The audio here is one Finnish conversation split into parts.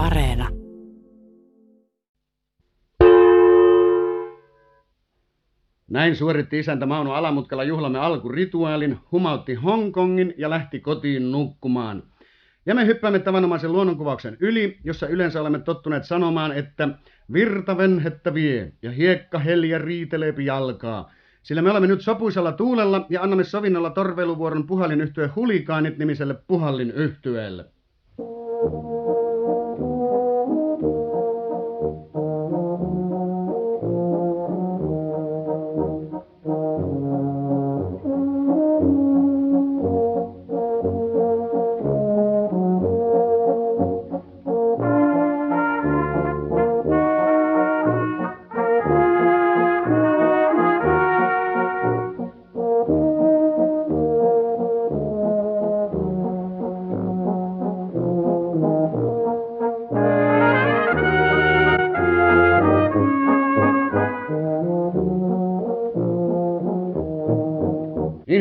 Areena. Näin suoritti isäntä Mauno Alamutkala juhlamme alkurituaalin, humautti Hongkongin ja lähti kotiin nukkumaan. Ja me hyppäämme tavanomaisen luonnonkuvauksen yli, jossa yleensä olemme tottuneet sanomaan, että virta venhettä vie ja hiekka heljä riiteleepi jalkaa. Sillä me olemme nyt sopuisella tuulella ja annamme sovinnolla torveiluvuoron puhallin yhtye Hulikaanit nimiselle puhallin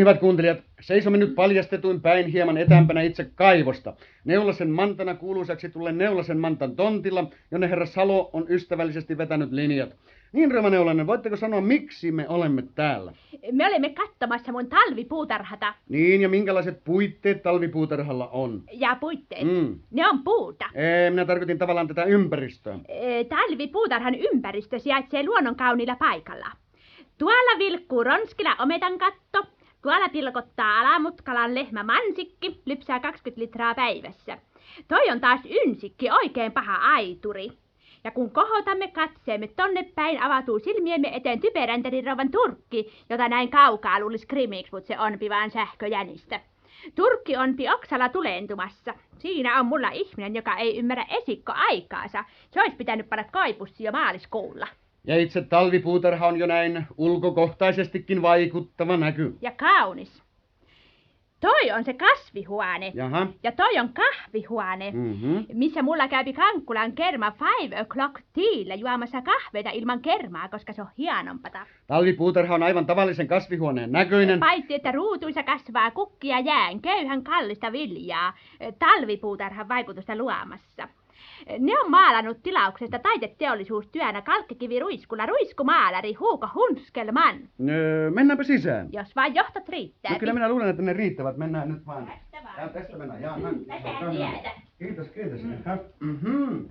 hyvät kuuntelijat, seisomme nyt paljastetuin päin hieman etäämpänä itse kaivosta. Neulasen mantana kuuluisaksi tulee Neulasen mantan tontilla, jonne herra Salo on ystävällisesti vetänyt linjat. Niin Röma Neulanen, voitteko sanoa, miksi me olemme täällä? Me olemme kattamassa mun talvipuutarhata. Niin, ja minkälaiset puitteet talvipuutarhalla on? Ja puitteet. Mm. Ne on puuta. Ee, minä tarkoitin tavallaan tätä ympäristöä. Talvipuutarhan ympäristö sijaitsee luonnon kauniilla paikalla. Tuolla vilkkuu Ronskila ometan katto, tuolla pilkottaa Alamutkalan lehmä Mansikki, lypsää 20 litraa päivässä. Toi on taas Ynsikki, oikein paha aituri. Ja kun kohotamme katseemme tonne päin, avautuu silmiemme eteen typeräntärin rouvan Turkki, jota näin kaukaa luulisi krimiksi, mutta se onpi vaan sähköjänistä. Turkki onpi oksalla tuleentumassa. Siinä on mulla ihminen, joka ei ymmärrä esikko aikaansa. Se olisi pitänyt panna kaipussi jo maaliskuulla. Ja itse talvipuutarha on jo näin ulkokohtaisestikin vaikuttava näky. Ja kaunis. Toi on se kasvihuone. Jaha. Ja toi on kahvihuone, Mhm. missä mulla käypi Kankkulan kerma five o'clock teillä juomassa kahveita ilman kermaa, koska se on hienompata. Talvipuutarha on aivan tavallisen kasvihuoneen näköinen. Paitsi, että ruutuissa kasvaa kukkia jään, köyhän kallista viljaa, talvipuutarhan vaikutusta luomassa. Ne on maalannut tilauksesta taiteteollisuustyönä kalkkikivi ruiskulla ruiskumaalari Huuko Hunskelman. Öö, mennäänpä sisään. Jos vain johtot riittää. No kyllä minä luulen, että ne riittävät. Mennään nyt vaan. Tästä vaan. Ja, tästä mennään. Jaa, näin. Kiitos, kiitos. Jaha. Mhm.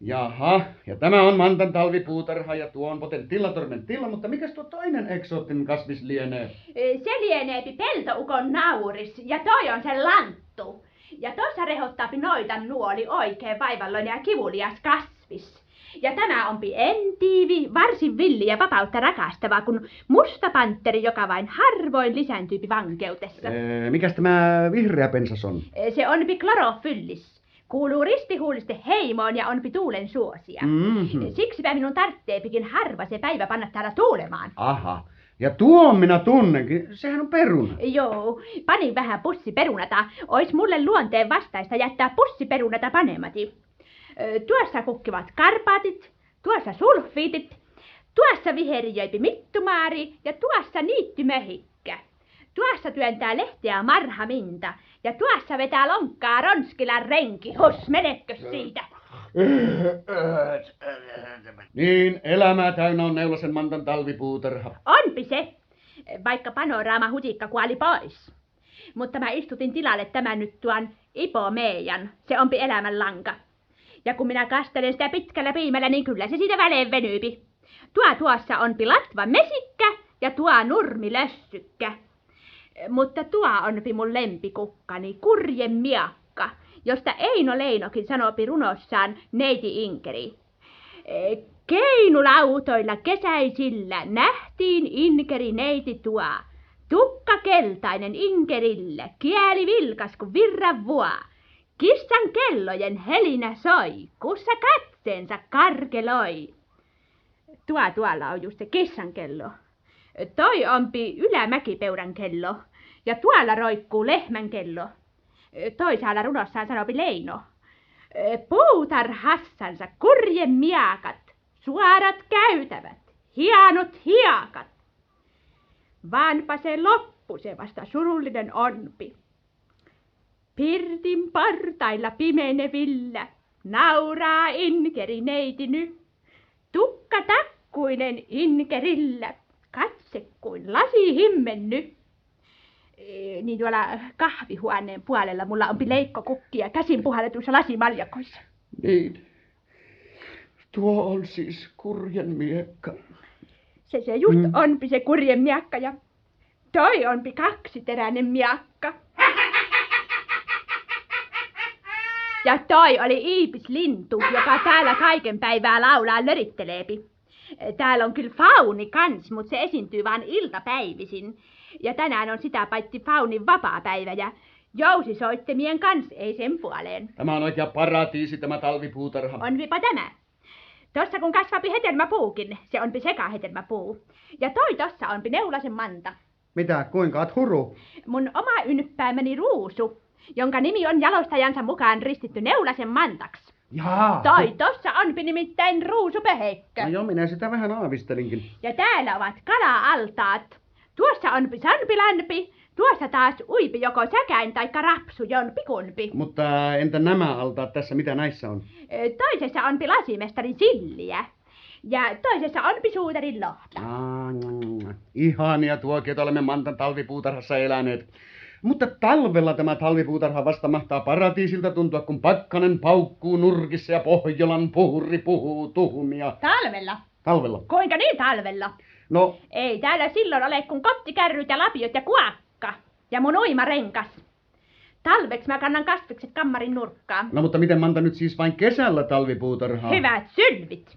Jaha, ja tämä on Mantan talvipuutarha ja tuo on Poten tilla, mutta mikäs tuo toinen eksoottinen kasvis lienee? Se lieneepi peltoukon nauris ja toi on se lanttu. Ja tossa rehottaapi noitan nuoli oikein vaivalloinen ja kivulias kasvis. Ja tämä onpi entiivi, varsin villi ja vapautta rakastava, kun musta pantteri, joka vain harvoin lisääntyypi vankeutessa. Öö, mikäs tämä vihreä pensas on? Se onpi klorofyllis. Kuuluu ristihuulisten heimoon ja onpi tuulen suosia. Mhm. Siksipä minun tarvitseepikin harva se päivä panna täällä tuulemaan. Aha. Ja tuon minä tunnenkin. Sehän on peruna. Joo, panin vähän pussiperunata. Ois mulle luonteen vastaista jättää pussiperunata panemati. Tuossa kukkivat karpaatit, tuossa sulfiitit, tuossa viheriöipi mittumaari ja tuossa niittymöhikkä. Tuossa työntää lehteä marhaminta ja tuossa vetää lonkkaa Ronskilan renki. Hus, menekö siitä? Niin, elämää täynnä on Neulasen Mantan talvipuutarha. Onpi se, vaikka panoraama hutikka kuoli pois. Mutta mä istutin tilalle tämän nyt tuon Ipo Meijan, se onpi elämän lanka. Ja kun minä kastelen sitä pitkällä piimällä, niin kyllä se siitä väleen venyypi. Tuo tuossa on latva mesikkä ja tuo nurmi lössykkä. Mutta tuo onpi mun lempikukkani, kurje miakka, josta Eino Leinokin sanopi runossaan neiti Inkeri. Keinulautoilla kesäisillä nähtiin Inkeri neiti tuo. Tukka keltainen Inkerille, kieli vilkas kuin virran vuo. Kissan kellojen helinä soi, kussa katseensa karkeloi. Tuo tuolla on just se kissan kello. Toi onpi ylämäkipeuran kello ja tuolla roikkuu lehmän kello. Toisaalla runossaan sanopi Leino. Puutarhassansa kurje miakat, suorat käytävät, hienot hiakat. Vaanpa se loppu se vasta surullinen onpi. Pirtin partailla pimenevillä, nauraa inkeri neiti ny. Tukka takkuinen inkerillä, katse kuin lasi himmenny. Niin tuolla kahvihuoneen puolella mulla onpi leikkokukki ja käsin puhalletuissa lasimaljakoissa. Niin. Tuo on siis kurjen miekka. Se se just Mm. onpi se kurjen miakka ja toi onpi kaksiteräinen miakka. Ja toi oli Iipis-lintu, joka täällä kaiken päivää laulaa löritteleepi. Täällä on kyllä fauni kans, mutta se esiintyy vain iltapäivisin. Ja tänään on sitä paitsi faunin vapaapäivä ja jousisoittimien kans ei sen puoleen. Tämä on oikea paratiisi tämä talvipuutarha. Onvipa tämä. Tossa kun kasvapi hedelmäpuukin, se onpi sekahedelmäpuu. Ja toi tossa onpi neulasen manta. Mitä, kuinka oot huru? Mun oma ynppäämäni ruusu, jonka nimi on jalostajansa mukaan ristitty neulasen mantaksi. Jaa. Toi tossa onpi nimittäin ruusupöheikkö. No joo, minä sitä vähän aavistelinkin. Ja täällä ovat kala-altaat. Tuossa onpi sanpilampi, tuossa taas uipi joko säkäin taikka rapsu, jon pikumpi. Mutta entä nämä altaat tässä, mitä näissä on? Toisessa onpi lasimestarin silliä. Ja toisessa onpi suutarin lohta. Mm, ihania tuokiot olemme Mantan talvipuutarhassa eläneet. Mutta talvella tämä talvipuutarha vasta mahtaa paratiisilta tuntua, kun pakkanen paukkuu nurkissa ja Pohjolan puhuri puhuu tuhmia. Talvella? Talvella. Kuinka niin talvella? No, Ei täällä silloin ole kuin kottikärryt ja lapiot ja kuakka. Ja mun uimarenkas. Talveksi mä kannan kasvikset kammarin nurkkaan. no mutta miten Manta nyt siis vain kesällä talvipuutarhaa? Hyvät sylvit.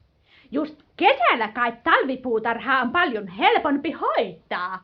Just kesällä kai talvipuutarhaa on paljon helpompi hoitaa.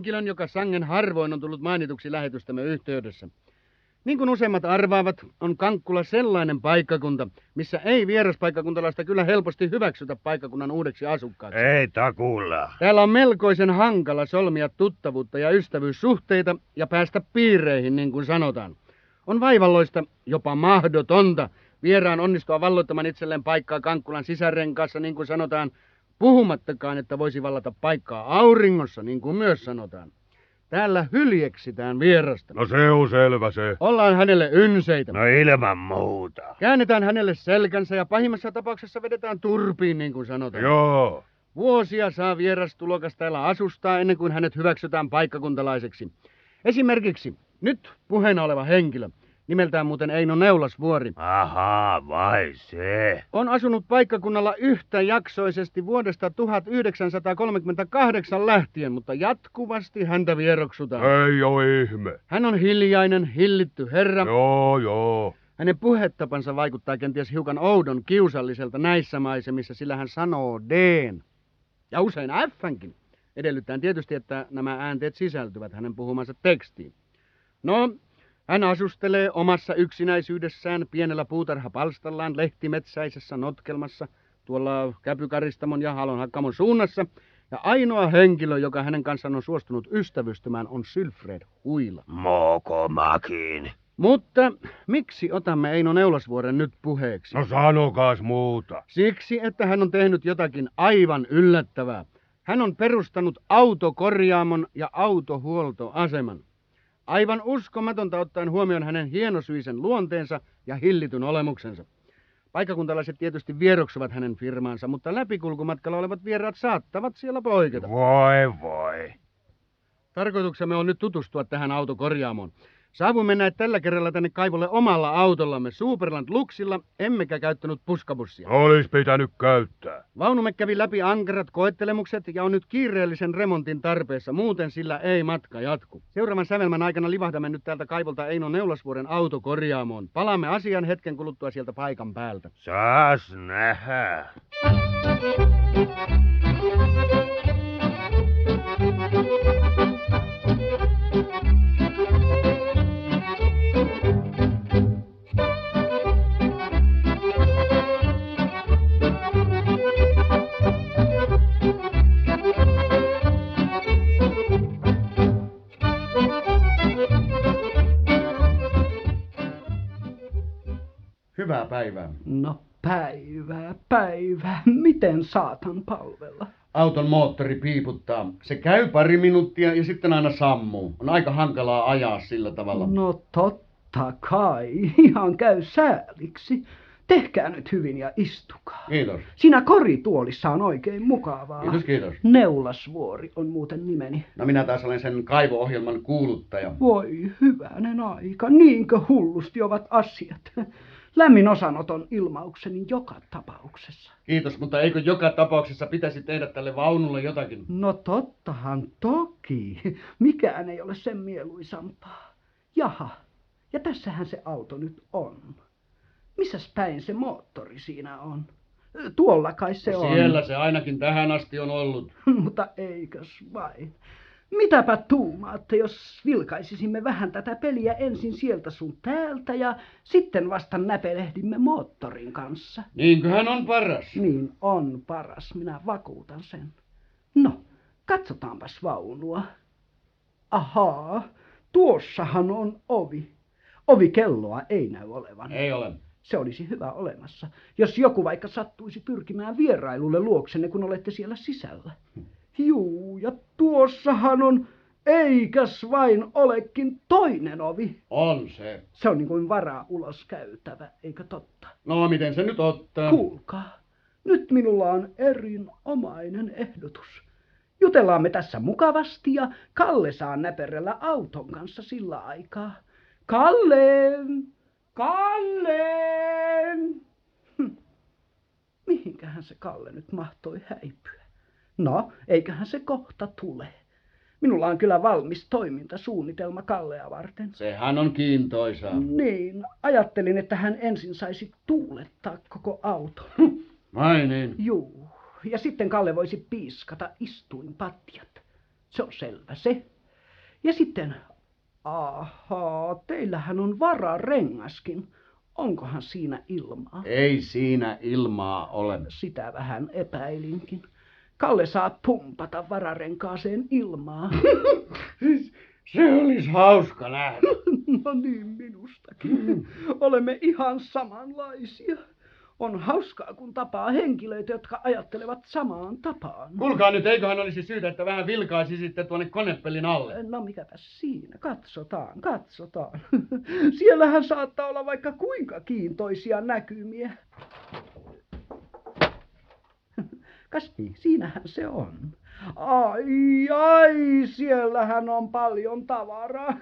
Henkilön, joka sangen harvoin on tullut mainituksi lähetystämme yhteydessä. Niin kuin useimmat arvaavat, on Kankkula sellainen paikkakunta, missä ei vieraspaikkakuntalaista kyllä helposti hyväksytä paikkakunnan uudeksi asukkaaksi. Ei takulla. Täällä on melkoisen hankala solmia tuttavuutta ja ystävyyssuhteita ja päästä piireihin, niin kuin sanotaan. On vaivalloista, jopa mahdotonta, vieraan onnistua valloittamaan itselleen paikkaa Kankkulan sisärenkaassa, niin kuin sanotaan, puhumattakaan, että voisi vallata paikkaa auringossa, niin kuin myös sanotaan. Täällä hyljeksitään vierasta. No se on selvä se. Ollaan hänelle ynseitä. No ilman muuta. Käännetään hänelle selkänsä ja pahimmassa tapauksessa vedetään turpiin, niin kuin sanotaan. Joo. Vuosia saa vierastulokas täällä asustaa ennen kuin hänet hyväksytään paikkakuntalaiseksi. Esimerkiksi nyt puheena oleva henkilö, nimeltään muuten Eino Neulasvuori, Ahaa, vai se. on asunut paikkakunnalla yhtäjaksoisesti vuodesta 1938 lähtien, mutta jatkuvasti häntä vieroksutaan. Ei oo ihme. Hän on hiljainen, hillitty herra. Joo, joo. Hänen puhetapansa vaikuttaa kenties hiukan oudon kiusalliselta näissä maisemissa, sillä hän sanoo Dn. Ja usein Fnkin. Edellyttäen tietysti, että nämä äänteet sisältyvät hänen puhumansa tekstiin. No, hän asustelee omassa yksinäisyydessään pienellä puutarhapalstallaan lehtimetsäisessä notkelmassa tuolla Käpykaristamon ja Halonhakkamon suunnassa. Ja ainoa henkilö, joka hänen kanssaan on suostunut ystävystymään, on Sylfred Huila. Mokomakin. Mutta miksi otamme Eino Neulasvuoren nyt puheeksi? No sanokaas muuta. Siksi, että hän on tehnyt jotakin aivan yllättävää. Hän on perustanut autokorjaamon ja autohuoltoaseman. Aivan uskomatonta ottaen huomioon hänen hienosyisen luonteensa ja hillityn olemuksensa. Paikakuntalaiset tietysti vieroksuvat hänen firmaansa, mutta läpikulkumatkalla olevat vieraat saattavat siellä poiketa. Voi voi. Tarkoituksemme on nyt tutustua tähän autokorjaamoon. Saavuimme näet tällä kerralla tänne kaivolle omalla autollamme Superland Luxilla, emmekä käyttänyt puskabussia. Olis pitänyt käyttää. Vaunumme kävi läpi ankarat koettelemukset ja on nyt kiireellisen remontin tarpeessa, muuten sillä ei matka jatku. Seuraavan sävelmän aikana livahdamme nyt täältä kaivolta Eino Neulasvuoren autokorjaamoon. Palaamme asian hetken kuluttua sieltä paikan päältä. Saas nähdä. Hyvää päivää. No päivää, päivää. Miten saatan palvella? Auton moottori piiputtaa. Se käy pari minuuttia ja sitten aina sammuu. On aika hankalaa ajaa sillä tavalla. No totta kai, ihan käy sääliksi. Tehkää nyt hyvin ja istukaa. Kiitos. Siinä korituolissa on oikein mukavaa. Kiitos, kiitos. Neulasvuori on muuten nimeni. No minä taas olen sen kaivo-ohjelman kuuluttaja. Voi hyvänen aika, niinkö hullusti ovat asiat. Lämmin osanoton ilmaukseni joka tapauksessa. Kiitos, mutta eikö joka tapauksessa pitäisi tehdä tälle vaunulle jotakin? No tottahan toki. Mikään ei ole sen mieluisampaa. Jaha, ja tässähän se auto nyt on. Missäs päin se moottori siinä on? Tuolla kai se on. Siellä se ainakin tähän asti on ollut. Mutta eikös vain. Mitäpä tuumaatte, jos vilkaisisimme vähän tätä peliä ensin sieltä sun täältä ja sitten vasta näpelehdimme moottorin kanssa. Niinköhän on paras. Niin on paras, minä vakuutan sen. No, katsotaanpas vaunua. Ahaa, tuossahan on ovi. Ovikelloa ei näy olevan. Ei ole. Se olisi hyvä olemassa, jos joku vaikka sattuisi pyrkimään vierailulle luoksenne, kun olette siellä sisällä. Juu, ja tuossahan on, eikäs vain olekin toinen ovi. On se. Se on niin kuin varaa ulos käytävä, eikö totta? No, miten se nyt ottaa? Kuulkaa, nyt minulla on erinomainen ehdotus. Jutellaan me tässä mukavasti ja Kalle saa näperellä auton kanssa sillä aikaa. Kalle! Kalle! Hm. Mihinkähän se Kalle nyt mahtoi häipyä? No, eiköhän se kohta tule. Minulla on kyllä valmis toimintasuunnitelma Kallea varten. Sehän on kiintoisaa. Niin, ajattelin, että hän ensin saisi tuulettaa koko auton. Vai niin? Juu, ja sitten Kalle voisi piiskata istuinpatjat. Se on selvä se. Ja sitten, ahaa, teillähän on vararengaskin. Onkohan siinä ilmaa? Ei siinä ilmaa ole. Sitä vähän epäilinkin. Kalle saa pumpata vararenkaaseen ilmaa. Se olisi hauska nähdä. No niin minustakin. Olemme ihan samanlaisia. On hauskaa, kun tapaa henkilöitä, jotka ajattelevat samaan tapaan. Kuulkaa nyt, eiköhän olisi syytä, että vähän vilkaisisitte tuonne konepellin alle. No mikäpä siinä, katsotaan, katsotaan. Siellähän saattaa olla vaikka kuinka kiintoisia näkymiä. Kaspi, siinähän se on. Ai, ai, siellähän on paljon tavaraa.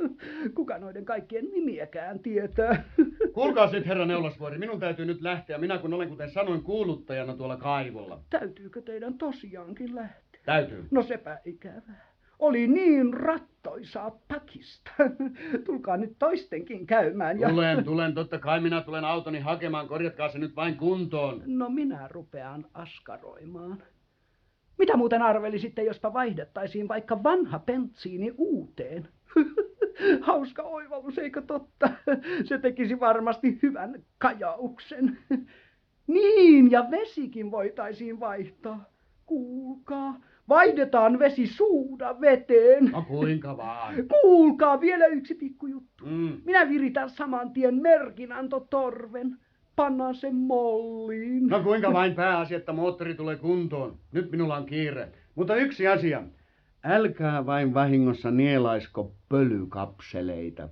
Kuka noiden kaikkien nimiäkään tietää? Kuulkaa nyt, herra Neulasvuori, minun täytyy nyt lähteä. Minä kun olen, kuten sanoin, kuuluttajana tuolla kaivolla. Täytyykö teidän tosiaankin lähteä? Täytyy. No sepä ikävää. Oli niin rattoisaa pakista. Tulkaa nyt toistenkin käymään. Ja... Tulen, tulen, totta kai minä tulen autoni hakemaan, korjatkaa se nyt vain kuntoon. No minä rupean askaroimaan. Mitä muuten arvelisitte, jospa vaihdettaisiin vaikka vanha pentsiini uuteen? Hauska oivallus, eikö totta? Se tekisi varmasti hyvän kajauksen. Niin, ja vesikin voitaisiin vaihtaa. Kuulkaa, vaihdetaan vesi suuda veteen. No kuinka vaan. Kuulkaa, vielä yksi pikkujuttu. Mm. Minä viritän saman tien merkinantotorven. Pannaan sen molliin. No kuinka vain pääasia, että moottori tulee kuntoon. Nyt minulla on kiire. Mutta yksi asia. Älkää vain vahingossa nielaisko pölykapseleita.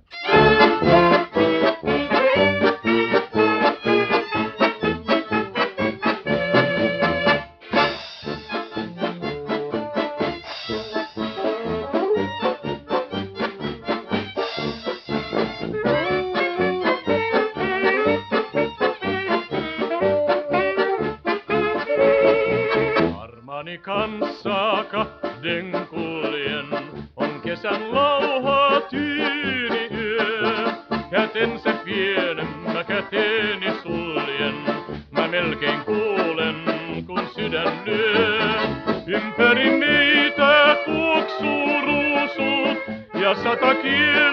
Ympäri meitä tuoksuu ruusut, ja sata kielen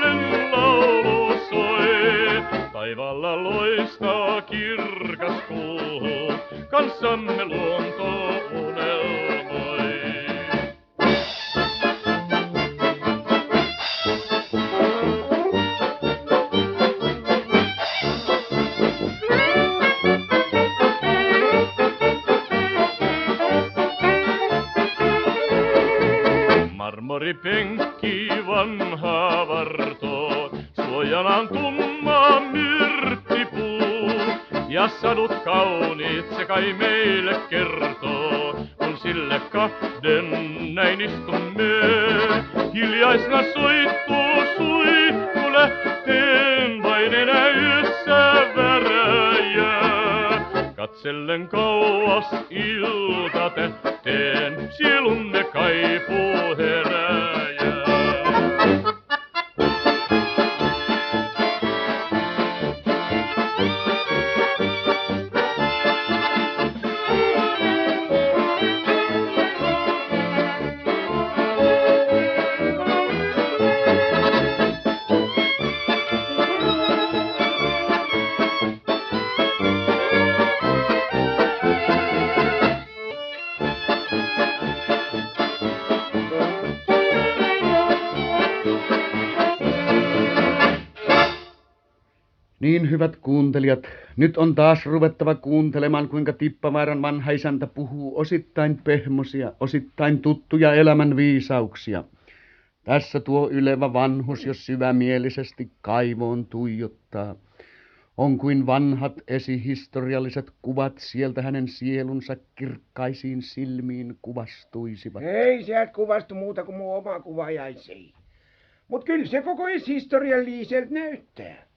kai meille kertoo, kun sille kahden näin istumme. Hiljaisna soittuu sui, kun lähteen vain enää yössä väräjää. Katsellen kauas ilta tähteen, Niin hyvät kuuntelijat, nyt on taas ruvettava kuuntelemaan, kuinka Tippavaaran vanha isäntä puhuu osittain pehmosia, osittain tuttuja elämän viisauksia. Tässä tuo ylevä vanhus, jos syvämielisesti kaivoon tuijottaa. On kuin vanhat esihistorialliset kuvat sieltä hänen sielunsa kirkkaisiin silmiin kuvastuisivat. Ei sieltä kuvastu muuta kuin mun oma kuva jäi siihen. Mut kyllä se koko historialliselta näyttää.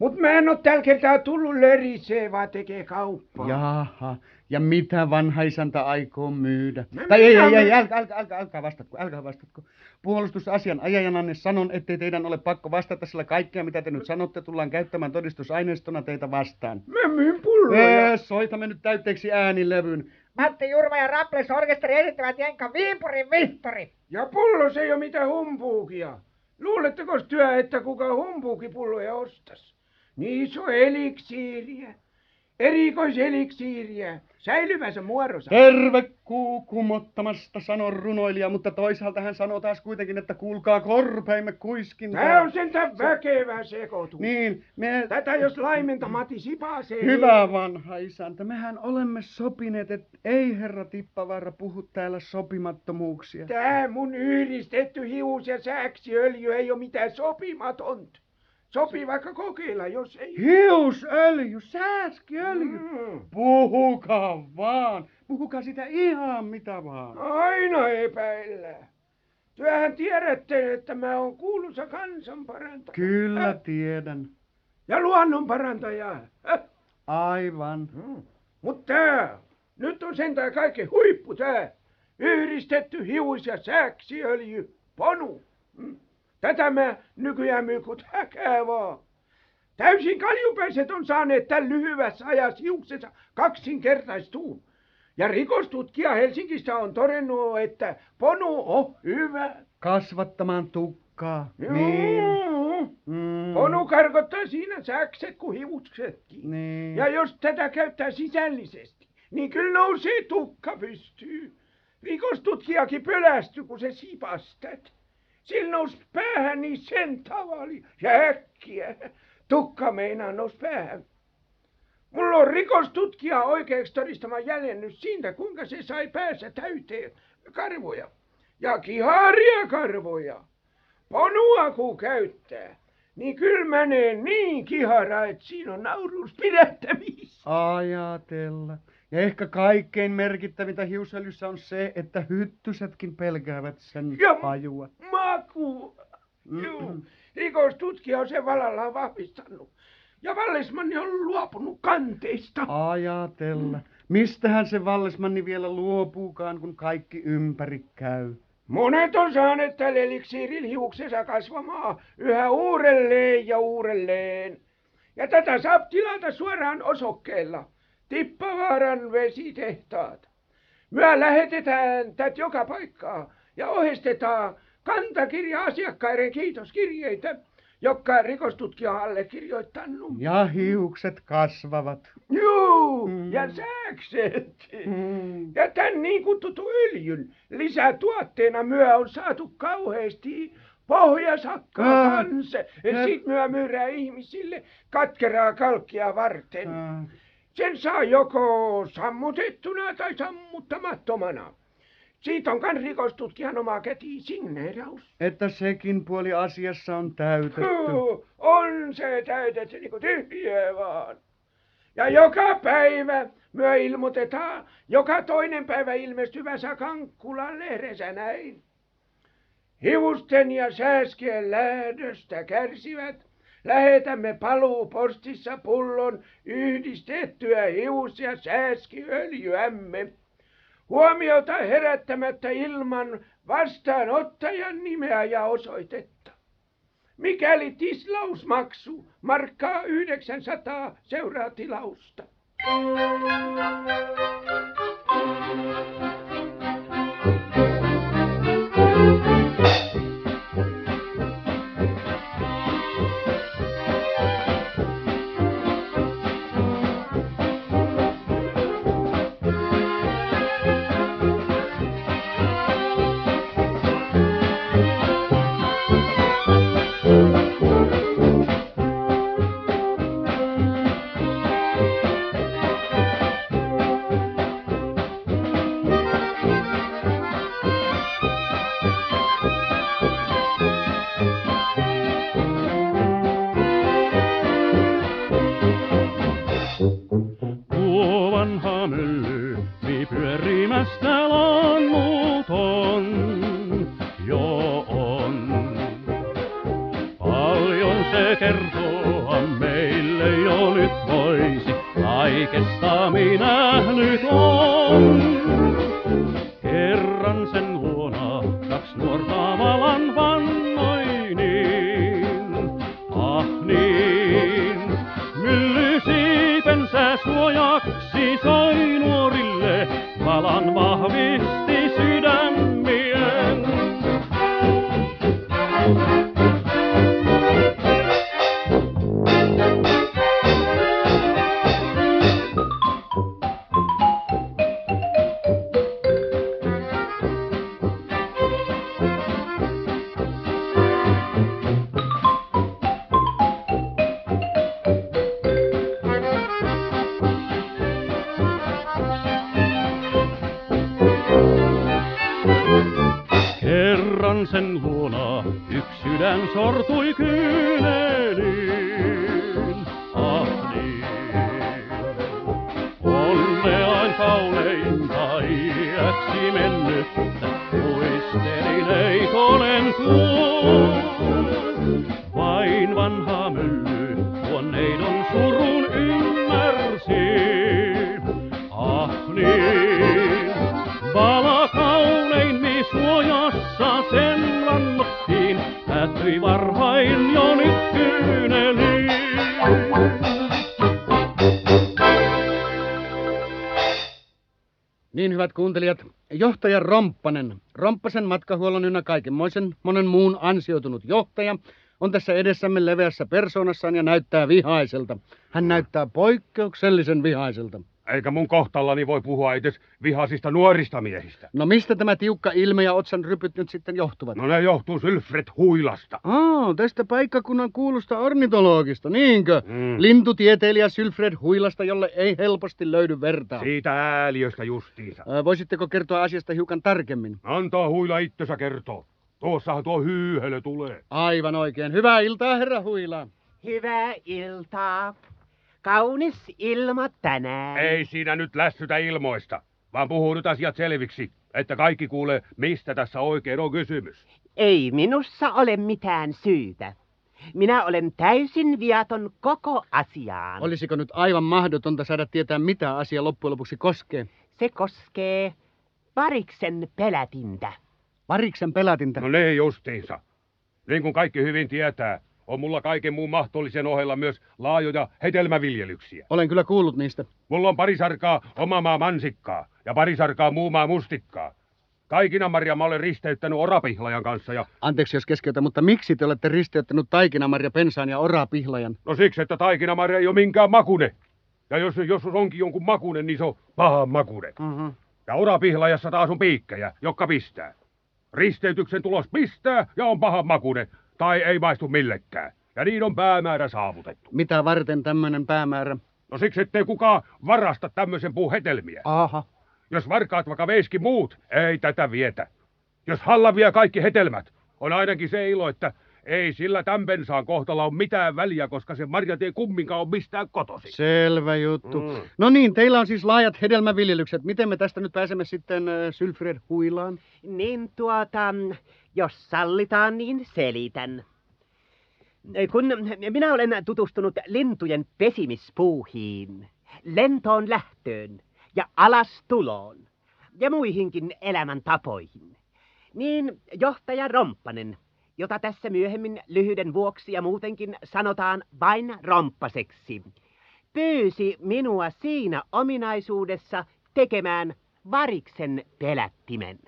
Mut mä en oo tällä kertaa tullut lörisee, vaan tekee kauppaa. Jaha, ja mitä vanha isäntä aikoo myydä? No tai ei, ei, ei, älkää, älkää, älkää, älkää vastatko, älkää vastatko. Puolustusasian ajajananne sanon, ettei teidän ole pakko vastata, sillä kaikkea mitä te nyt sanotte tullaan käyttämään todistusaineistona teitä vastaan. Mä myyn pulloja. Ee, soitamme nyt täytteeksi äänilevyn. Matti Jurva ja Rapples Orkesteri esittävät Jenkan Viipurin Vihtori. Ja pullo se ei oo mitään humpuukia. Luuletteko työ, että kuka humpuukipulloja ostas? Niissä on eliksiiriä. Erikoiseliksiiriä. Säilyvänsä muodonsa. Terve kuu kumottamasta, sanoo runoilija, mutta toisaalta hän sanoo taas kuitenkin, että kuulkaa korpeimme kuiskintaa. Tää on sentään väkevä sekoitus. Niin, me... Tätä jos laimenta Mati Sipasee. Hyvä vanha isäntä, mehän olemme sopineet, että ei herra Tippavaara puhu täällä sopimattomuuksia. Tää mun yhdistetty hius ja sääksiöljy ei oo mitään sopimatonta. Sopii vaikka kokeilla, jos ei. Hiusöljy, sääskiöljy. Mm. Puhukaa vaan. Puhukaa sitä ihan mitä vaan. Aina epäillään. Työhän tiedätte, että mä oon kuuluisa kansanparantaja. Kyllä Äh, tiedän. Ja luonnonparantaja. Äh. Aivan. Mm. Mut tää, nyt on sentään kaiken huippu tää. Yhdistetty hius ja sääksiöljy, ponu. Mm. Tätä mä nykyään myyn kun häkää vaan. Täysin kaljupäiset on saaneet tämän lyhyessä ajassa hiuksensa kaksinkertaistuun. Ja rikostutkija Helsingistä on todennut, että ponu on hyvä. Kasvattamaan tukkaa. Joo. Niin. Mm. Ponu karkottaa siinä säkset kuin hiuksetkin. Niin. Ja jos tätä käyttää sisällisesti, niin kyllä nousee tukka pystyy. Rikostutkijakin pelästyi, kun se sipastat. Sillä nousi päähän niin sen tavalli ja äkkiä. Tukka meinaa nousi päähän. Mulla on rikostutkija oikeaksi todistama jäljennys siitä, kuinka se sai päässä täyteen karvoja. Ja kiharia karvoja. Ponua kun käyttää, niin kyllä menee niin kihara, että siinä on nauruus pidättävissä. Ajatella. Ja ehkä kaikkein merkittävintä hiusöljyssä on se, että hyttysetkin pelkäävät sen Ja- hajua. Maku. Juu. Rikostutkija on sen valallaan vahvistanut. Ja Vallismanni on luopunut kanteista. Ajatella. Mistähän se vallesmanni vielä luopuukaan, kun kaikki ympäri käy? Monet on saaneet tällä eliksiirillä hiuksensa kasvamaan yhä uudelleen ja uudelleen. Ja tätä saa tilata suoraan osokkeella. Tippavaaran vesitehtaat. Myö lähetetään tät joka paikkaa ja ohjeistetaan kantakirja-asiakkaiden kiitoskirjeitä, jotka rikostutkija on allekirjoittanut. Ja hiukset kasvavat. Juu, Mm. ja sääkset. Mm. Ja tämän niin kutsuttu öljyn lisätuotteena myö on saatu kauheasti pohjasakkaa Ah, kanssa. ne- Sit myö myydään ihmisille katkeraa kalkkia varten. Ah, Sen saa joko sammutettuna tai sammuttamattomana. Siitä on kan rikostutkijan oma käti signeeraus. Että sekin puoli asiassa on täytetty. Juu, on se täytetty niinku tyhjää vaan. Ja joka päivä myö ilmoitetaan joka toinen päivä ilmestyvässä Kankkulan lehdessä näin. Hiusten ja sääskien lähdöstä kärsivät. Lähetämme paluupostissa pullon yhdistettyä hius- ja sääskiöljyämme. Huomiota herättämättä ilman vastaanottajan nimeä ja osoitetta. Mikäli tislausmaksu markkaa 900 seuraa tilausta. Tuo mylly, mi pyörimästä lannuton jo on. Paljon se kertoo meille jo nyt voisi, kaikesta minä nyt on. Mylly tuon neidon surun ymmärsi. Ah niin, vala kauneimmi suojassa sen lannottiin, päättyi varhain jo nyt kyyneliin. Niin hyvät kuuntelijat, johtaja Romppanen, Romppasen matkahuollon ynnä kaikenmoisen monen muun ansioitunut johtaja, on tässä edessämme leveässä persoonassaan ja näyttää vihaiselta. Hän näyttää poikkeuksellisen vihaiselta. Eikä mun kohtallani voi puhua edes vihaisista nuorista miehistä. No mistä tämä tiukka ilme ja otsan rypyt nyt sitten johtuvat? No ne johtuu Sylfred Huilasta. Aa, tästä paikkakunnan kuulusta ornitologista, niinkö? Mm. Lintutieteilijä Sylfred Huilasta, jolle ei helposti löydy vertaa. Siitä ääliöstä justiinsa. Ää, Voisitteko kertoa asiasta hiukan tarkemmin? Antaa Huila itsensä kertoa. Tuossahan tuo hyyhelö tulee. Aivan oikein. Hyvää iltaa, herra Huila. Hyvää iltaa. Kaunis ilma tänään. Ei siinä nyt lässytä ilmoista, vaan puhuu nyt asiat selviksi, että kaikki kuulee, mistä tässä oikein on kysymys. Ei minussa ole mitään syytä. Minä olen täysin viaton koko asiaan. Olisiko nyt aivan mahdotonta saada tietää, mitä asia loppujen lopuksi koskee? Se koskee variksen pelätintä. Variksen pelätintä. No niin justiinsa. Niin kuin kaikki hyvin tietää, on mulla kaiken muun mahdollisen ohella myös laajoja hedelmäviljelyksiä. Olen kyllä kuullut niistä. Mulla on pari sarkaa oma maa mansikkaa ja pari sarkaa muu maa mustikkaa. Kaikina Maria mä olen risteyttänyt orapihlajan kanssa ja Anteeksi jos keskeytän, mutta miksi te olette risteyttänyt taikinamaria pensaan ja orapihlajan? no siksi, että taikina Maria ei ole minkään makune. Ja jos, jos onkin jonkun makune, niin se on paha makune. Uh-huh. Ja orapihlajassa taas on piikkejä, jotka pistää. Risteytyksen tulos pistää ja on paha makune, tai ei maistu millekään. Ja niin on päämäärä saavutettu. Mitä varten tämmöinen päämäärä? No siksi, ettei kukaan varasta tämmöisen puun hedelmiä. Aha. Jos varkaat vaikka veiski muut, ei tätä vietä. Jos Halla vie kaikki hedelmät, on ainakin se ilo, että ei sillä tämän pensaan kohtalla ole mitään väliä, koska se marjat ei kumminkaan ole mistään kotosi. Selvä juttu. Mm. No niin, teillä on siis laajat hedelmäviljelykset. Miten me tästä nyt pääsemme sitten äh, Sylfred Huilaan? Niin tuota, jos sallitaan, niin selitän. Kun minä olen tutustunut lintujen pesimispuuhiin, lentoon lähtöön ja alastuloon ja muihinkin elämäntapoihin, niin johtaja Romppanen, jota tässä myöhemmin lyhyden vuoksi ja muutenkin sanotaan vain romppaseksi, pyysi minua siinä ominaisuudessa tekemään variksen pelättimen.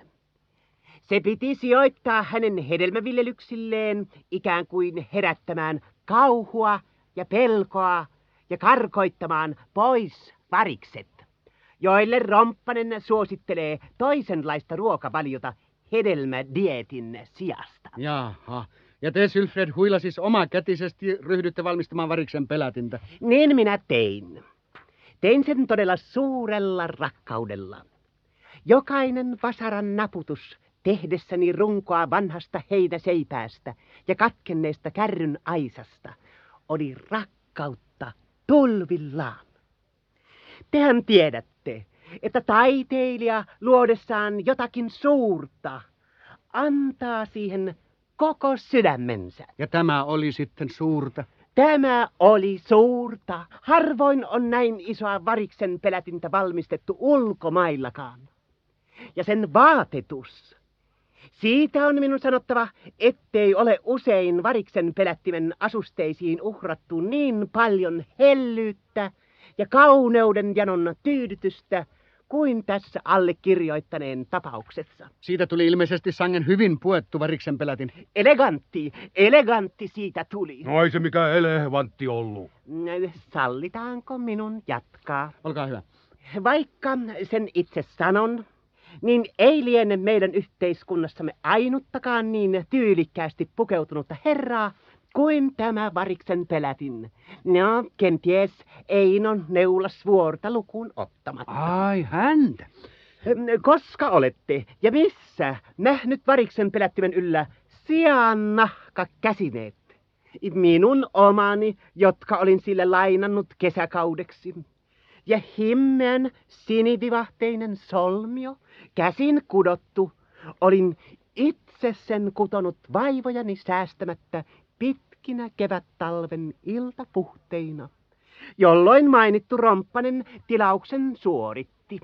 Se piti sijoittaa hänen hedelmäviljelyksilleen ikään kuin herättämään kauhua ja pelkoa ja karkoittamaan pois varikset, joille Romppanen suosittelee toisenlaista ruokavaliota hedelmädietin sijasta. Jaha. Ja te Sylfred Huila siis omakätisesti ryhdytte valmistamaan variksen pelätintä. Niin minä tein. Tein sen todella suurella rakkaudella. Jokainen vasaran naputus tehdessäni runkoa vanhasta heinäseipäästä ja katkenneesta kärryn aisasta oli rakkautta tulvillaan. Tehän tiedätte, että taiteilija luodessaan jotakin suurta antaa siihen koko sydämensä. Ja tämä oli sitten suurta. Tämä oli suurta. Harvoin on näin isoa variksen pelätintä valmistettu ulkomaillakaan. Ja sen vaatetus. Siitä on minun sanottava, ettei ole usein variksen pelättimen asusteisiin uhrattu niin paljon hellyyttä ja kauneuden janon tyydytystä kuin tässä allekirjoittaneen tapauksessa. Siitä tuli ilmeisesti sangen hyvin puettu variksen pelätin. Elegantti, elegantti siitä tuli. No ei se mikään elevantti ollut. Sallitaanko minun jatkaa? Olkaa hyvä. Vaikka sen itse sanon, niin ei liene meidän yhteiskunnassamme ainuttakaan niin tyylikkäästi pukeutunutta herraa kuin tämä variksen pelätin. No, kenties Einon neulasvuorta lukuun ottamatta. Ai häntä. Koska olette ja missä nähnyt variksen pelättimen yllä sian nahka käsineet? Minun omani, jotka olin sille lainannut kesäkaudeksi. Ja himmeän sinivivahteinen solmio, käsin kudottu, olin itse sen kutonut vaivojani säästämättä pitkinä kevättalven iltapuhteina, jolloin mainittu romppanen tilauksen suoritti.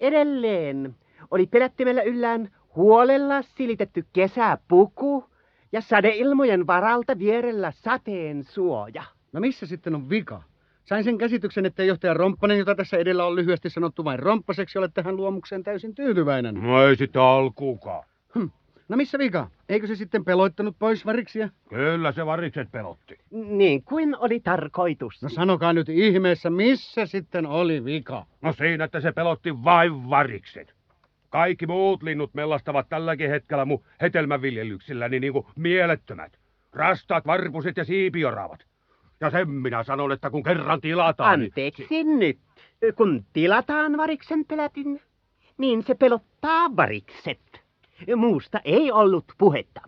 Edelleen oli pelättimellä yllään huolella silitetty kesäpuku ja sadeilmojen varalta vierellä sateen suoja. No missä sitten on vika? Sain sen käsityksen, että johtaja Romppanen, jota tässä edellä on lyhyesti sanottu vain romppaseksi, olet tähän luomukseen täysin tyytyväinen. No ei sitten alkuukaan. Hm. No missä vika? Eikö se sitten peloittanut pois variksia? Kyllä se varikset pelotti. Niin kuin oli tarkoitus. No sanokaa nyt ihmeessä, missä sitten oli vika? No siinä, että se pelotti vain varikset. Kaikki muut linnut mellastavat tälläkin hetkellä mun hetelmäviljelyksilläni niin kuin mielettömät. Rastaat, varpuset ja siipioravat. Ja sen minä sanon, että kun kerran tilataan... niin- Anteeksi nyt. Kun tilataan variksen pelätin, niin se pelottaa varikset. Muusta ei ollut puhetta.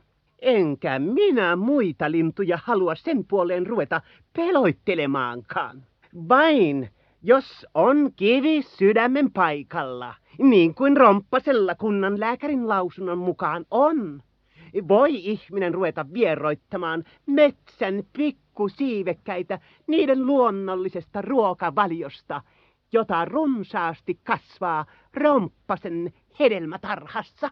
Enkä minä muita lintuja halua sen puoleen ruveta peloittelemaankaan. Vain jos on kivi sydämen paikalla, niin kuin romppasella kunnan lääkärin lausunnon mukaan on, Voi ihminen ruveta vieroittamaan metsän pikkusiivekkäitä niiden luonnollisesta ruokavaliosta, jota runsaasti kasvaa romppasen hedelmätarhassa.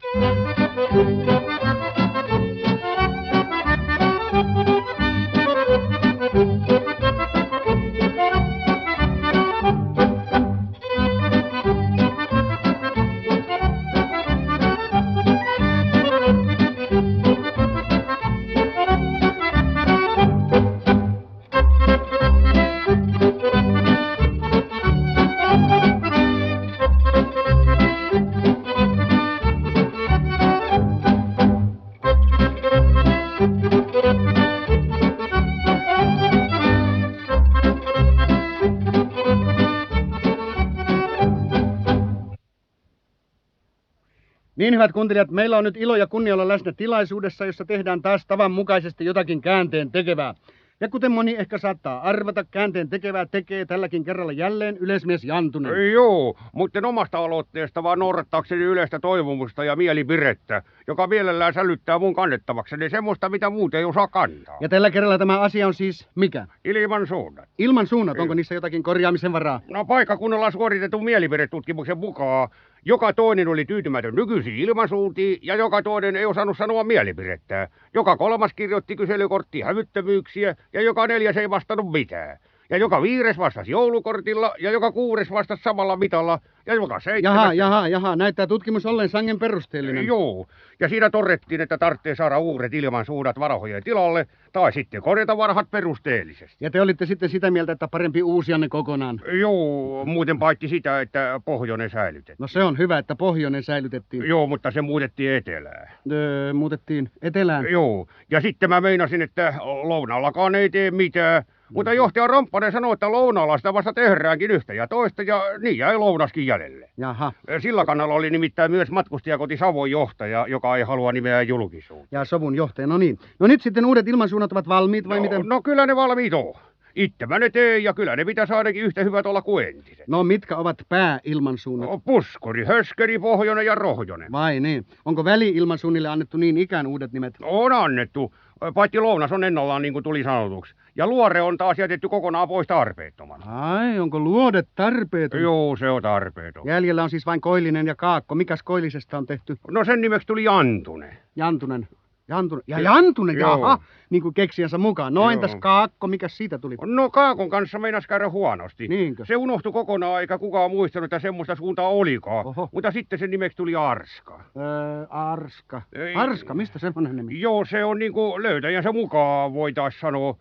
Niin hyvät kuuntelijat, meillä on nyt ilo ja kunnia olla läsnä tilaisuudessa, jossa tehdään taas tavan mukaisesti jotakin käänteen tekevää. Ja kuten moni ehkä saattaa arvata, käänteen tekevää tekee tälläkin kerralla jälleen yleismies Jantunen. Joo, mutta en omasta aloitteesta, vaan noudattaakseni yleistä toivomusta ja mielipirettä, joka mielellään sälyttää mun kannettavakseni semmoista, mitä muuten ei osaa kantaa. Ja tällä kerralla tämä asia on siis mikä? Ilman suunnat. Ilman suunnat, onko niissä jotakin korjaamisen varaa? No paikkakunnalla suoritetun mielipidetutkimuksen mukaan joka toinen oli tyytymätön nykyisiin ilmansuuntiin ja joka toinen ei osannut sanoa mielipidettä. Joka kolmas kirjoitti kyselykortti hävyttömyyksiä ja joka neljäs ei vastannut mitään. Ja joka viides vastasi joulukortilla ja joka kuudes vastasi samalla mitalla ja joka seitsemäs... Jaha, jaha, jaha, näyttää tutkimus ollen sangen perusteellinen. Joo, ja siinä todettiin, että tarvitsee saada uudet ilmansuunnat varahojen tilalle, tai sitten korjata varhat perusteellisesti. Ja te olitte sitten sitä mieltä, että parempi uusia ne kokonaan. Joo, muuten paitsi sitä, että pohjoinen säilytettiin. No se on hyvä, että pohjoinen säilytettiin. Joo, mutta se muutettiin etelään. Öö, muutettiin etelään. Joo, ja sitten mä meinasin, että lounallakaan ei tee mitään. Mutta johtaja Romppanen sanoi, että lounaalla sitä vasta tehdäänkin yhtä ja toista, ja niin jäi lounaskin jäljelle. Jaha. Sillä kannalla oli nimittäin myös matkustajakoti Savon johtaja, joka ei halua nimeä julkisuuteen. Ja sovun johtaja, no niin. No nyt sitten uudet ilmansuunnat ovat valmiit vai no, miten? No kyllä ne valmiit on. Itse mä ne teen ja kyllä ne pitäisi ainakin yhtä hyvät olla kuin entiset. No mitkä ovat pääilmansuunnat? No, puskuri, höskeri, pohjonen ja rohjonen. Vai niin. Onko väli-ilmansuunnille annettu niin ikään uudet nimet? On annettu, paitsi lounas on ennallaan niin kuin tuli sanotuksi. Ja luore on taas jätetty kokonaan pois tarpeettomana. Ai, onko luodet tarpeeton? Joo, se on tarpeeton. Jäljellä on siis vain koillinen ja kaakko. Mikäs koillisesta on tehty? No sen nimeksi tuli Jantune. Jantunen. Jantunen. Ja Jantunen, Joo. jaha, niin kuin keksijänsä mukaan. No entäs kaakko, mikä siitä tuli? No Kaakon kanssa meinas käydä huonosti. Niinkö? Se unohtui kokonaan, eikä kukaan muistanut, että semmoista suuntaa olikaan. Oho. Mutta sitten sen nimeksi tuli Arska. Öö, Arska. Ei. Arska, mistä semmoinen nimi? Joo, se on niinku löytäjänsä mukaan, voitais sanoa.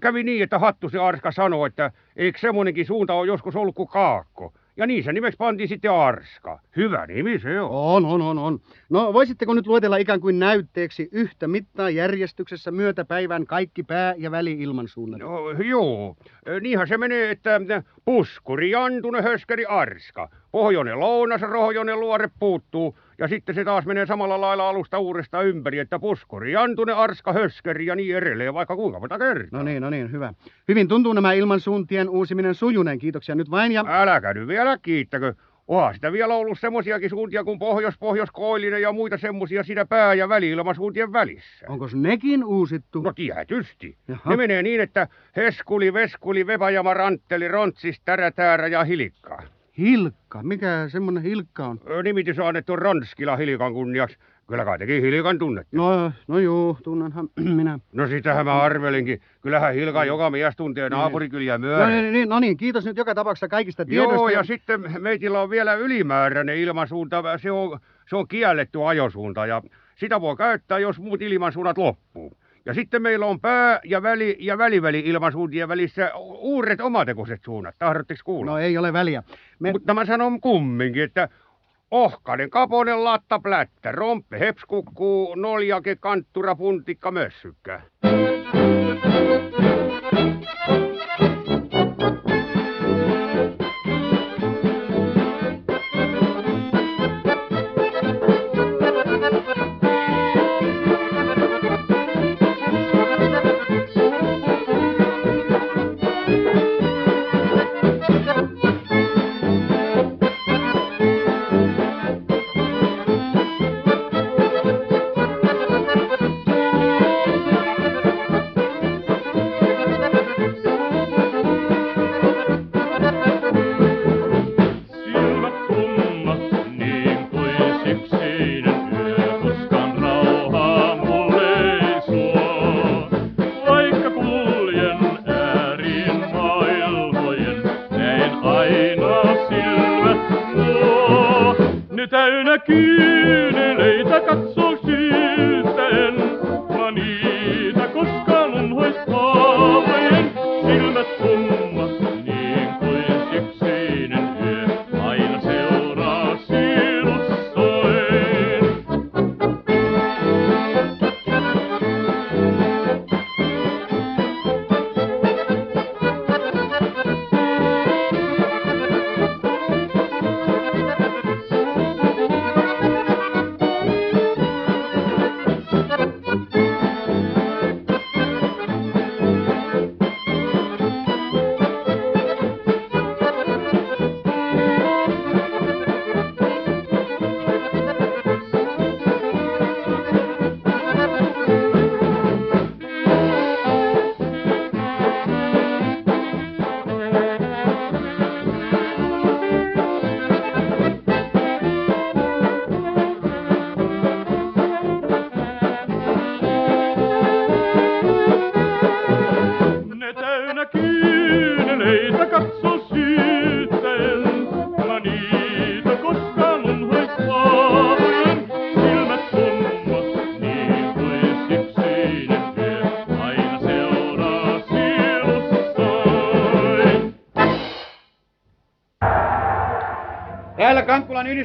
Kävi niin, että Hattusen Arska sanoi, että eikö semmoinenkin suunta ole joskus ollut kuin Kaakko. Ja niin se nimeksi pantiin sitten Arska. Hyvä nimi se on. On, on, on, on. No voisitteko nyt luetella ikään kuin näytteeksi yhtä mittaa järjestyksessä myötäpäivän kaikki pää- ja väli-ilmansuunnat? No, joo, niinhän se menee, että puskuri, jantune, höskeri, arska. Pohjoinen lounas, rohjoinen luore puuttuu. Ja sitten se taas menee samalla lailla alusta uudestaan ympäri, että puskuri, jantune, arska, höskeri ja niin edelleen, vaikka kuinka monta kertaa. No niin, no niin, hyvä. Hyvin tuntuu nämä ilmansuuntien uusiminen sujuneen. Kiitoksia nyt vain ja... Äläkä nyt vielä kiittäkö. Onhan sitä vielä ollut semmoisiakin suuntia kuin pohjois, pohjois, koillinen ja muita semmoisia siinä pää- ja väli-ilmasuuntien välissä. Onko nekin uusittu? No tietysti. Jaha. Ne menee niin, että heskuli, veskuli, vepajama, rantteli, rontsis, tärätäärä ja hilikka. Hilkka. Mikä semmonen hilkka on? Nimitys on annettu Ronskila Hilikan kunniaksi. Kyllä kai tekin Hilikan tunnette. No, no juu, tunnenhan minä. No sitähän mä arvelinkin. Kyllähän Hilka joka mies tuntee naapurikyliä No myöden. niin, niin, no niin, kiitos nyt joka tapauksessa kaikista tiedoista. Joo, ja sitten meitillä on vielä ylimääräinen ilmansuunta. Se on, se on kielletty ajosuunta ja sitä voi käyttää, jos muut ilmansuunnat loppuu. Ja sitten meillä on pää- ja väli- ja väliväli ilmansuuntien välissä uudet omatekoiset suunnat. Tahdotteko kuulla? No ei ole väliä. Me... Mutta mä sanon kumminkin, että ohkainen, kaponen, latta, plättä, romppe, hepskukkuu, noljake, kanttura, puntikka, mössykkä.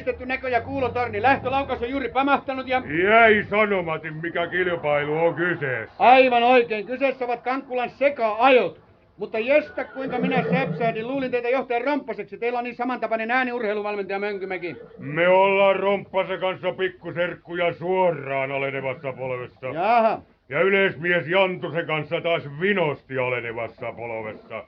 Yhdistetty näkö- ja kuulotorni. Lähtölaukaus on juuri pämähtänyt ja... Jäi sanomatin, mikä kilpailu on kyseessä. Aivan oikein. Kyseessä ovat Kankkulan seka-ajot. Mutta jestä kuinka minä säpsäädin. Luulin teitä johtajan romppaseksi. Teillä on niin samantapainen ääni urheiluvalmentaja Mönkymäki. Me ollaan Romppasen kanssa pikkuserkkuja suoraan alenevassa polvessa. Jaha. Ja yleismies Jantusen kanssa taas vinosti alenevassa polvessa.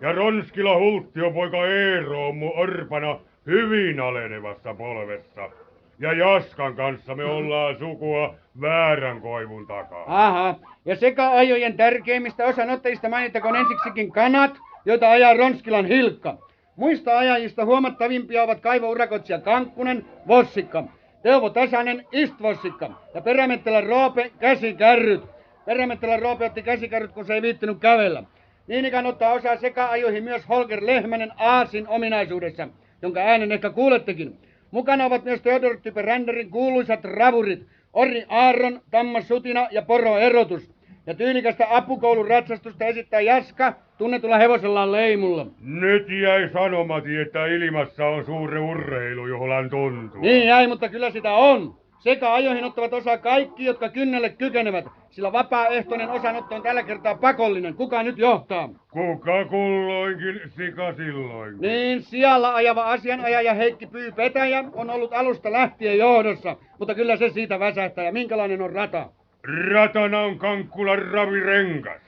Ja Ronskila Hulttio poika Eero on mun orpana hyvin alenevassa polvessa. Ja Jaskan kanssa me ollaan sukua väärän koivun takaa. Aha. Ja seka-ajojen tärkeimmistä osanottajista mainittakoon ensiksikin kanat, joita ajaa Ronskilan Hilkka. Muista ajajista huomattavimpia ovat kaivourakoitsija Kankkunen, Vossikka, Teuvo Tasanen, Istvossikka ja Perämettelän Roope, käsikärryt. Perämettelän Roope otti käsikärryt, kun se ei viittinyt kävellä. Niin ikään ottaa osaa seka-ajoihin myös Holger Lehmänen Aasin ominaisuudessa, jonka äänen ehkä kuulettekin. Mukana ovat myös Theodor Type Ränderin kuuluisat ravurit, Orri Aaron, Tammas Sutina ja Poro Erotus. Ja tyylikästä apukoulun ratsastusta esittää Jaska, tunnetulla hevosellaan leimulla. Nyt jäi sanomati, että ilmassa on suuri urheilu, johon tuntuu. Niin jäi, mutta kyllä sitä on. Sekä ajoihin ottavat osaa kaikki, jotka kynnelle kykenevät, sillä vapaaehtoinen osanotto on tällä kertaa pakollinen. Kuka nyt johtaa? Kuka kulloinkin, sika silloinkin. Niin, siellä ajava asianajaja Heikki Pyy Petäjä on ollut alusta lähtien johdossa, mutta kyllä se siitä väsähtää. Ja minkälainen on rata? Ratana on Kankkulan ravirengas.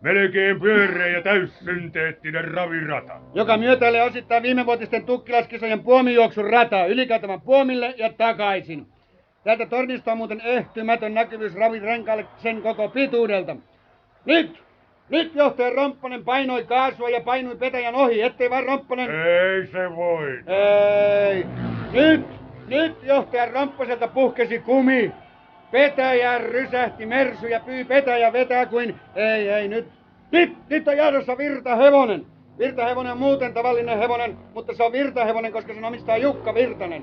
Melkein pyöreä ja täyssynteettinen ravirata. Joka myötäilee osittain viimevuotisten tukkilaskisojen puomijuoksun rataa ylikäytävän puomille ja takaisin. Täältä tornista on muuten ehtymätön näkyvyys ravirenkaalle sen koko pituudelta. Nyt! Nyt johtaja Romppanen painoi kaasua ja painui petäjän ohi, ettei vaan Romppanen... Ei se voi. Ei! Nyt! Nyt johtaja Romppaselta puhkesi kumi! Petäjä rysähti mersu ja pyy petäjä vetää kuin... Ei, ei, nyt! Nyt! Nyt on johdossa virtahevonen! Virtahevonen on muuten tavallinen hevonen, mutta se on virtahevonen, koska sen omistaa Jukka Virtanen.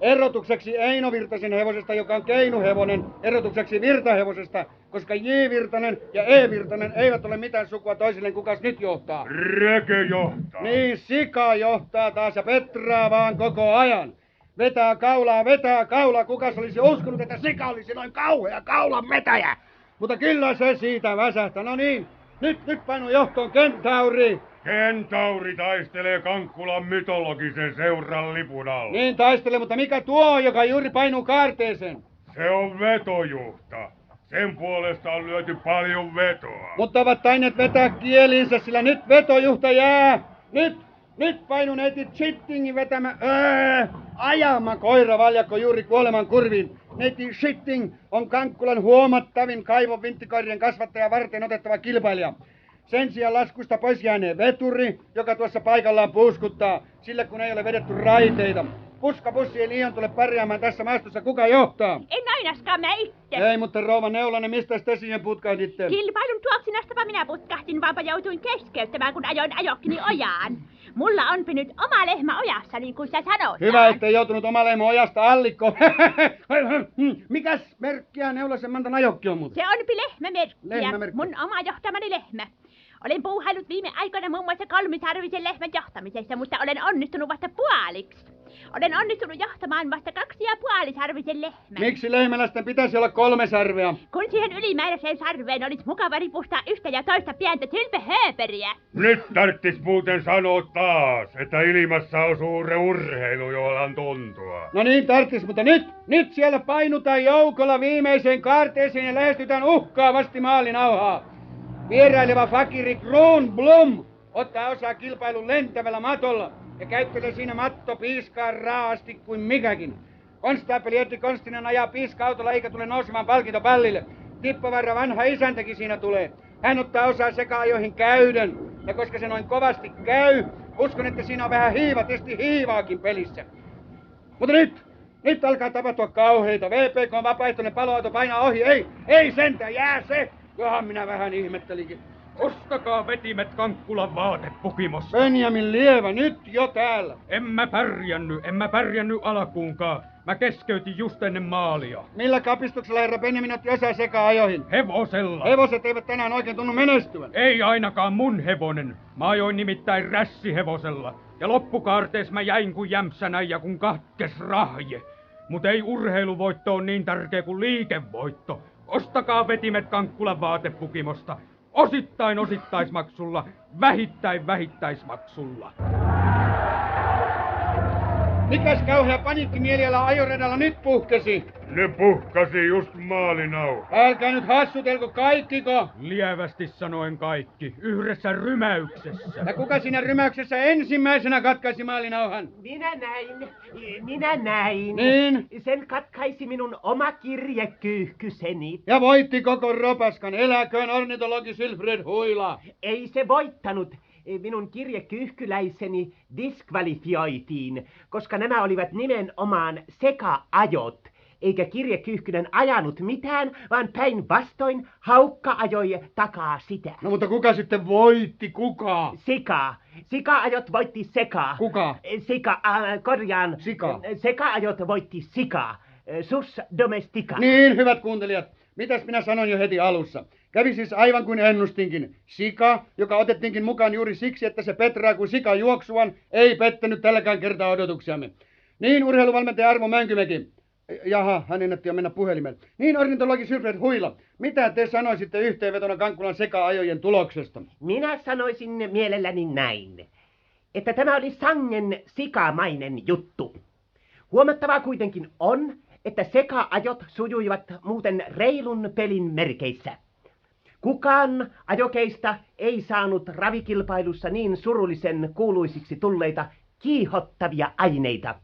Erotukseksi Eino Virtasen hevosesta, joka on keinuhevonen, erotukseksi Virtahevosesta, koska J. Virtanen ja E. Virtanen eivät ole mitään sukua toisilleen, kukas nyt johtaa. Reke johtaa. Niin, sika johtaa taas ja petraa vaan koko ajan. Vetää kaulaa, vetää kaulaa. Kukas olisi uskonut, että sika olisi noin kauhea kaulan metäjä? Mutta kyllä se siitä väsähtää. No niin, nyt, nyt painu johtoon kentauri. Kentauri taistelee Kankkulan mytologisen seuran lipun alla. Niin taistele, mutta mikä tuo on, joka juuri painuu kaarteeseen? Se on vetojuhta. Sen puolesta on lyöty paljon vetoa. Mutta ovat taineet vetää kielinsä, sillä nyt vetojuhta jää. Nyt, nyt painu neiti Shittingin vetämä, öö, ajama koira valjakko juuri kuoleman kurviin. Neiti Shitting on Kankkulan huomattavin kaivon vinttikoirien kasvattaja varten otettava kilpailija. Sen sijaan laskusta pois jäänee veturi, joka tuossa paikallaan puuskuttaa, sille kun ei ole vedetty raiteita. Puskapussi ei liian tule pärjäämään tässä maastossa. Kuka johtaa? En painaskaa minä itse. Ei, mutta rouva Neulanen, mistä te siihen putkahditte? Kilpailun tuoksinastapa minä putkahtin, vaanpa joutuin keskeyttämään, kun ajoin ajokkini ojaan. Mulla onpi nyt oma lehmä ojassa, niin kuin sä sanoit. Hyvä, ettei joutunut oma lehmä ojasta allikko. Mikäs merkkiä Neulasen Mantan ajokki on muuten? Se onpi lehmämerkkiä, Lehmämerkki. mun oma johtamani lehmä. Olen puuhailut viime aikoina muun muassa kolmisarvisen lehmän johtamisessa, mutta olen onnistunut vasta puoliksi. Olen onnistunut johtamaan vasta kaksi ja puolisarvisen lehmän. Miksi lehmäläisten pitäisi olla kolme sarvea? Kun siihen ylimääräiseen sarveen olisi mukava ripustaa yhtä ja toista pientä sylpehööperiä. Nyt tarttis muuten sanoa taas, että ilmassa on suure urheilu, jolla on tuntua. No niin, tarttis, mutta nyt, nyt siellä painutaan joukolla viimeiseen kaarteeseen ja lähestytään uhkaavasti maalinauhaa. Vieraileva fakiri Kronblom ottaa osaa kilpailun lentävällä matolla ja käyttelee siinä matto piiskaa raasti kuin mikäkin. Konstaapeli Ertti Konstinen ajaa piiska-autolla eikä tule nousemaan palkintopallille. Tippovarra vanha isäntäkin siinä tulee. Hän ottaa osaa seka-ajoihin käyden. Ja koska se noin kovasti käy, uskon, että siinä on vähän hiivatesti hiivaakin pelissä. Mutta nyt, nyt alkaa tapahtua kauheita. VPK on vapaaehtoinen paloauto painaa ohi. Ei, ei sentään, jää se. Johan minä vähän ihmettelinkin. Ostakaa vetimet Kankkulan vaatepukimossa. Benjamin Lievä, nyt jo täällä. En mä pärjänny, en mä pärjänny alkuunkaan. Mä keskeytin just ennen maalia. Millä kapistuksella herra Benjamin otti osaa seka-ajoihin? Hevosella. Hevoset eivät tänään oikein tunnu menestyvän. Ei ainakaan mun hevonen. Mä ajoin nimittäin rässihevosella. Ja loppukaartees mä jäin kuin jämsänä ja kun katkes rahje. Mut ei urheiluvoitto on niin tärkeä kuin liikevoitto. Ostakaa vetimet Kankkulan vaatepukimosta. Osittain osittaismaksulla, vähittäin vähittäismaksulla. Mikäs kauhea paniikkimieliala ajoradalla nyt puhkesi? Ne puhkasi just maalinau. Älkää nyt hassutelko kaikkiko. Lievästi sanoen kaikki, yhdessä rymäyksessä. Ja kuka siinä rymäyksessä ensimmäisenä katkaisi maalinauhan? Minä näin, minä näin. Niin? Sen katkaisi minun oma kirjekyyhkyseni. Ja voitti koko ropaskan. Eläköön ornitologi Sylfred Huila. Ei se voittanut. Minun kirjekyyhkyläiseni diskvalifioitiin, koska nämä olivat nimenomaan seka-ajot. Eikä kirjekyyhkynen ajanut mitään, vaan päinvastoin haukka ajoi takaa sitä. No mutta kuka sitten voitti? Kuka? Sika. Sika-ajot voitti seka. Kuka? Sika, äh, korjaan. Sika. Seka-ajot voitti sika. Sus domestica. Niin, hyvät kuuntelijat. Mitäs minä sanoin jo heti alussa? Kävi siis aivan kuin ennustinkin. Sika, joka otettiinkin mukaan juuri siksi, että se petraa kuin sika juoksuan, ei pettänyt tälläkään kertaa odotuksiamme. Niin urheiluvalmentaja Arvo Mänkymäki. Jaha, hän ennätti jo mennä puhelimeen. Niin ornitologi Sylfred Huila, mitä te sanoisitte yhteenvetona Kankkulan seka-ajojen tuloksesta? Minä sanoisin mielelläni näin, että tämä oli sangen sikamainen juttu. Huomattavaa kuitenkin on, että seka-ajot sujuivat muuten reilun pelin merkeissä. Kukaan ajokeista ei saanut ravikilpailussa niin surullisen kuuluisiksi tulleita kiihottavia aineita.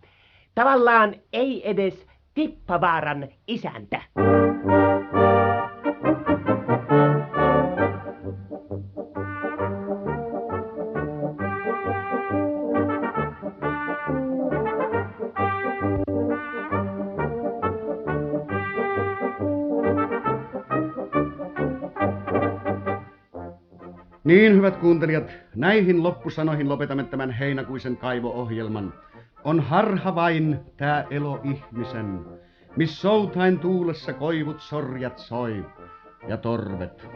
Tavallaan ei edes Tippavaaran isäntä. Niin, hyvät kuuntelijat, näihin loppusanoihin lopetamme tämän heinäkuisen kaivo-ohjelman. On harha vain tää elo ihmisen, miss soutain tuulessa koivut sorjat soi ja torvet.